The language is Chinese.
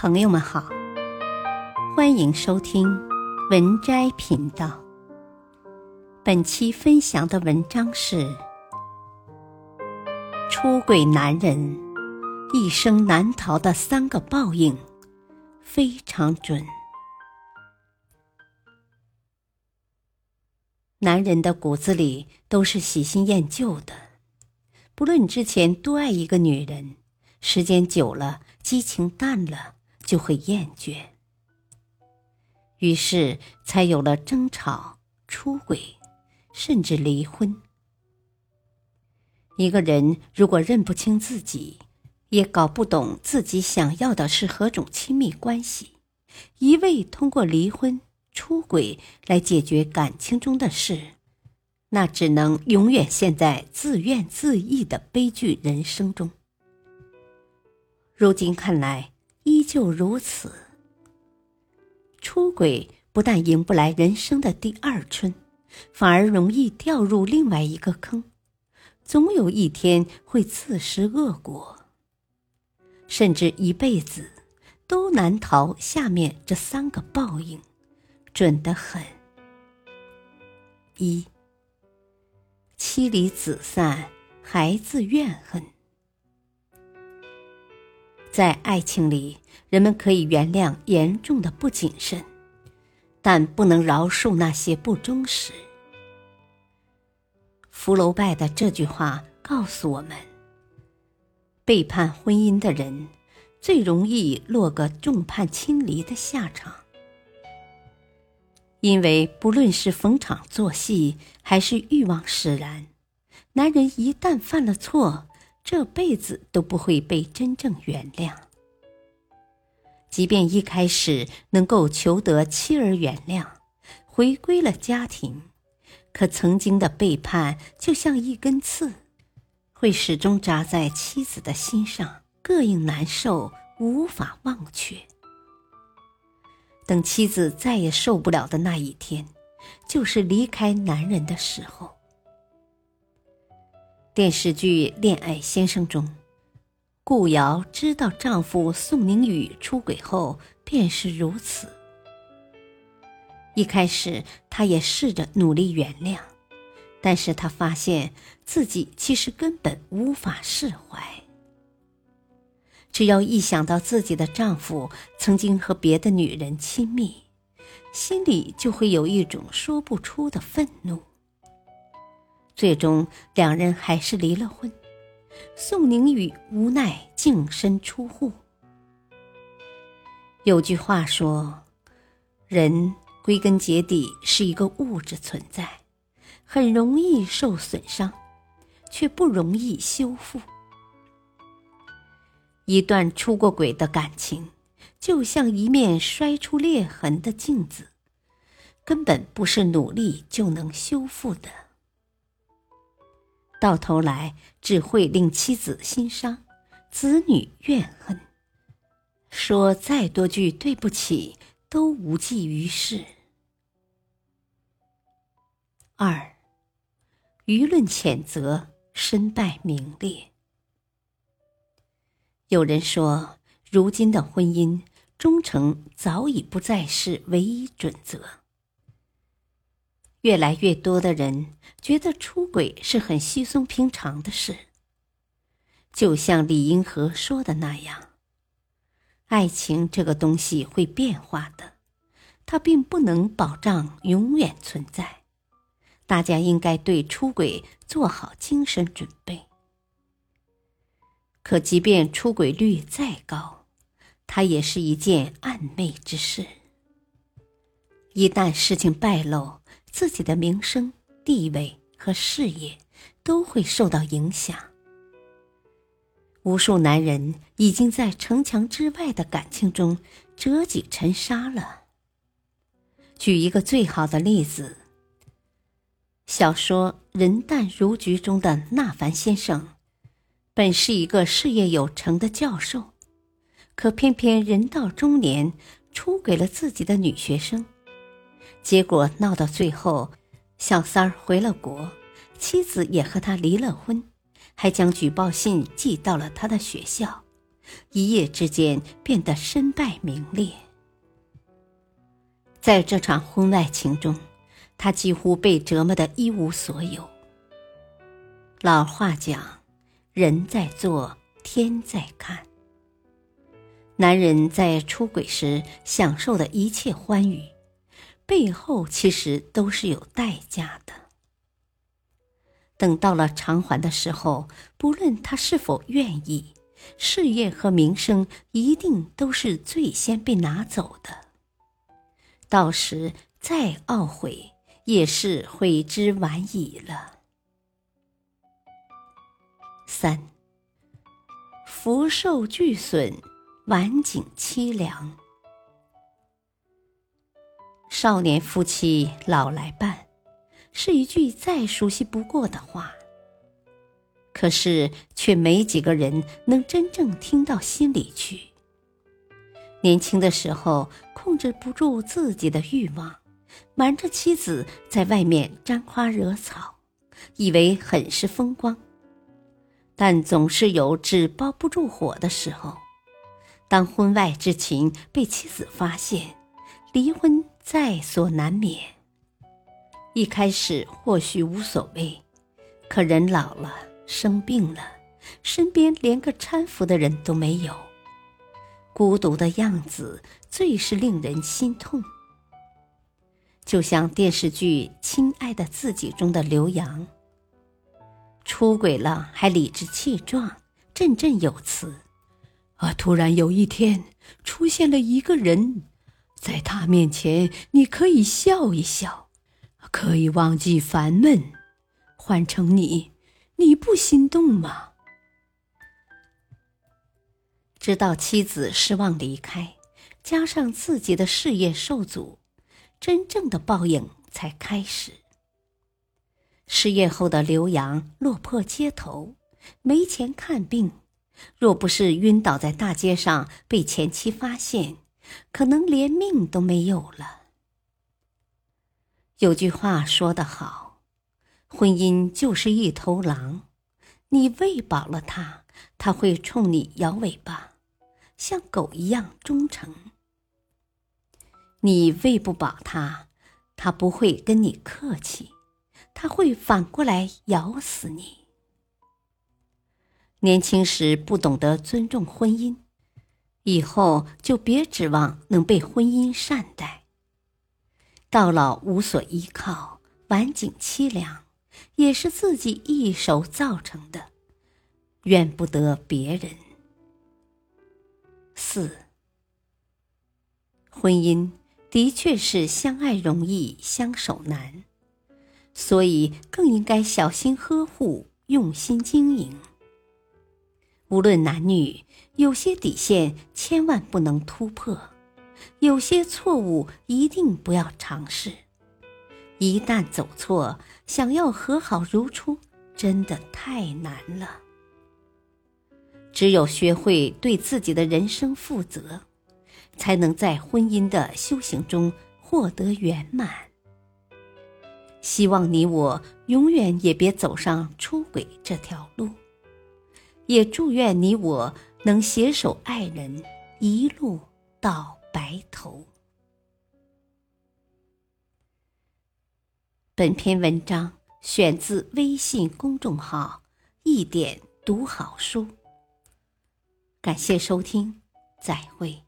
朋友们好，欢迎收听文摘频道。本期分享的文章是：出轨男人一生难逃的三个报应，非常准。男人的骨子里都是喜新厌旧的，不论你之前多爱一个女人，时间久了，激情淡了。就会厌倦，于是才有了争吵、出轨，甚至离婚。一个人如果认不清自己，也搞不懂自己想要的是何种亲密关系，一味通过离婚、出轨来解决感情中的事，那只能永远陷在自怨自艾的悲剧人生中。如今看来。依旧如此。出轨不但迎不来人生的第二春，反而容易掉入另外一个坑，总有一天会自食恶果，甚至一辈子都难逃下面这三个报应，准得很。一，妻离子散，孩子怨恨。在爱情里，人们可以原谅严重的不谨慎，但不能饶恕那些不忠实。福楼拜的这句话告诉我们：背叛婚姻的人，最容易落个众叛亲离的下场。因为不论是逢场作戏，还是欲望使然，男人一旦犯了错。这辈子都不会被真正原谅。即便一开始能够求得妻儿原谅，回归了家庭，可曾经的背叛就像一根刺，会始终扎在妻子的心上，膈应难受，无法忘却。等妻子再也受不了的那一天，就是离开男人的时候。电视剧《恋爱先生》中，顾瑶知道丈夫宋宁宇出轨后，便是如此。一开始，她也试着努力原谅，但是她发现自己其实根本无法释怀。只要一想到自己的丈夫曾经和别的女人亲密，心里就会有一种说不出的愤怒。最终，两人还是离了婚。宋宁宇无奈净身出户。有句话说：“人归根结底是一个物质存在，很容易受损伤，却不容易修复。”一段出过轨的感情，就像一面摔出裂痕的镜子，根本不是努力就能修复的。到头来只会令妻子心伤，子女怨恨。说再多句对不起都无济于事。二，舆论谴责，身败名裂。有人说，如今的婚姻忠诚早已不再是唯一准则。越来越多的人觉得出轨是很稀松平常的事，就像李银河说的那样：“爱情这个东西会变化的，它并不能保障永远存在。大家应该对出轨做好精神准备。可即便出轨率再高，它也是一件暧昧之事。一旦事情败露，自己的名声、地位和事业都会受到影响。无数男人已经在城墙之外的感情中折戟沉沙了。举一个最好的例子，小说《人淡如菊》中的纳凡先生，本是一个事业有成的教授，可偏偏人到中年出轨了自己的女学生。结果闹到最后，小三儿回了国，妻子也和他离了婚，还将举报信寄到了他的学校，一夜之间变得身败名裂。在这场婚外情中，他几乎被折磨得一无所有。老话讲：“人在做，天在看。”男人在出轨时享受的一切欢愉，背后其实都是有代价的。等到了偿还的时候，不论他是否愿意，事业和名声一定都是最先被拿走的。到时再懊悔，也是悔之晚矣了。三，福寿俱损，晚景凄凉。少年夫妻老来伴。是一句再熟悉不过的话，可是却没几个人能真正听到心里去。年轻的时候控制不住自己的欲望，瞒着妻子在外面沾花惹草，以为很是风光。但总是有纸包不住火的时候，当婚外之情被妻子发现，离婚在所难免。一开始或许无所谓，可人老了，生病了，身边连个搀扶的人都没有，孤独的样子最是令人心痛。就像电视剧《亲爱的自己》中的刘洋，出轨了还理直气壮，振振有词，啊！突然有一天出现了一个人，在他面前你可以笑一笑。可以忘记烦闷，换成你，你不心动吗？直到妻子失望离开，加上自己的事业受阻，真正的报应才开始。失业后的刘洋落魄街头，没钱看病，若不是晕倒在大街上被前妻发现，可能连命都没有了。有句话说得好，婚姻就是一头狼，你喂饱了它，它会冲你摇尾巴，像狗一样忠诚；你喂不饱它，它不会跟你客气，它会反过来咬死你。年轻时不懂得尊重婚姻，以后就别指望能被婚姻善待。到老无所依靠，晚景凄凉，也是自己一手造成的，怨不得别人。四，婚姻的确是相爱容易相守难，所以更应该小心呵护，用心经营。无论男女，有些底线千万不能突破。有些错误一定不要尝试，一旦走错，想要和好如初，真的太难了。只有学会对自己的人生负责，才能在婚姻的修行中获得圆满。希望你我永远也别走上出轨这条路，也祝愿你我能携手爱人，一路到。白头。本篇文章选自微信公众号“一点读好书”，感谢收听，再会。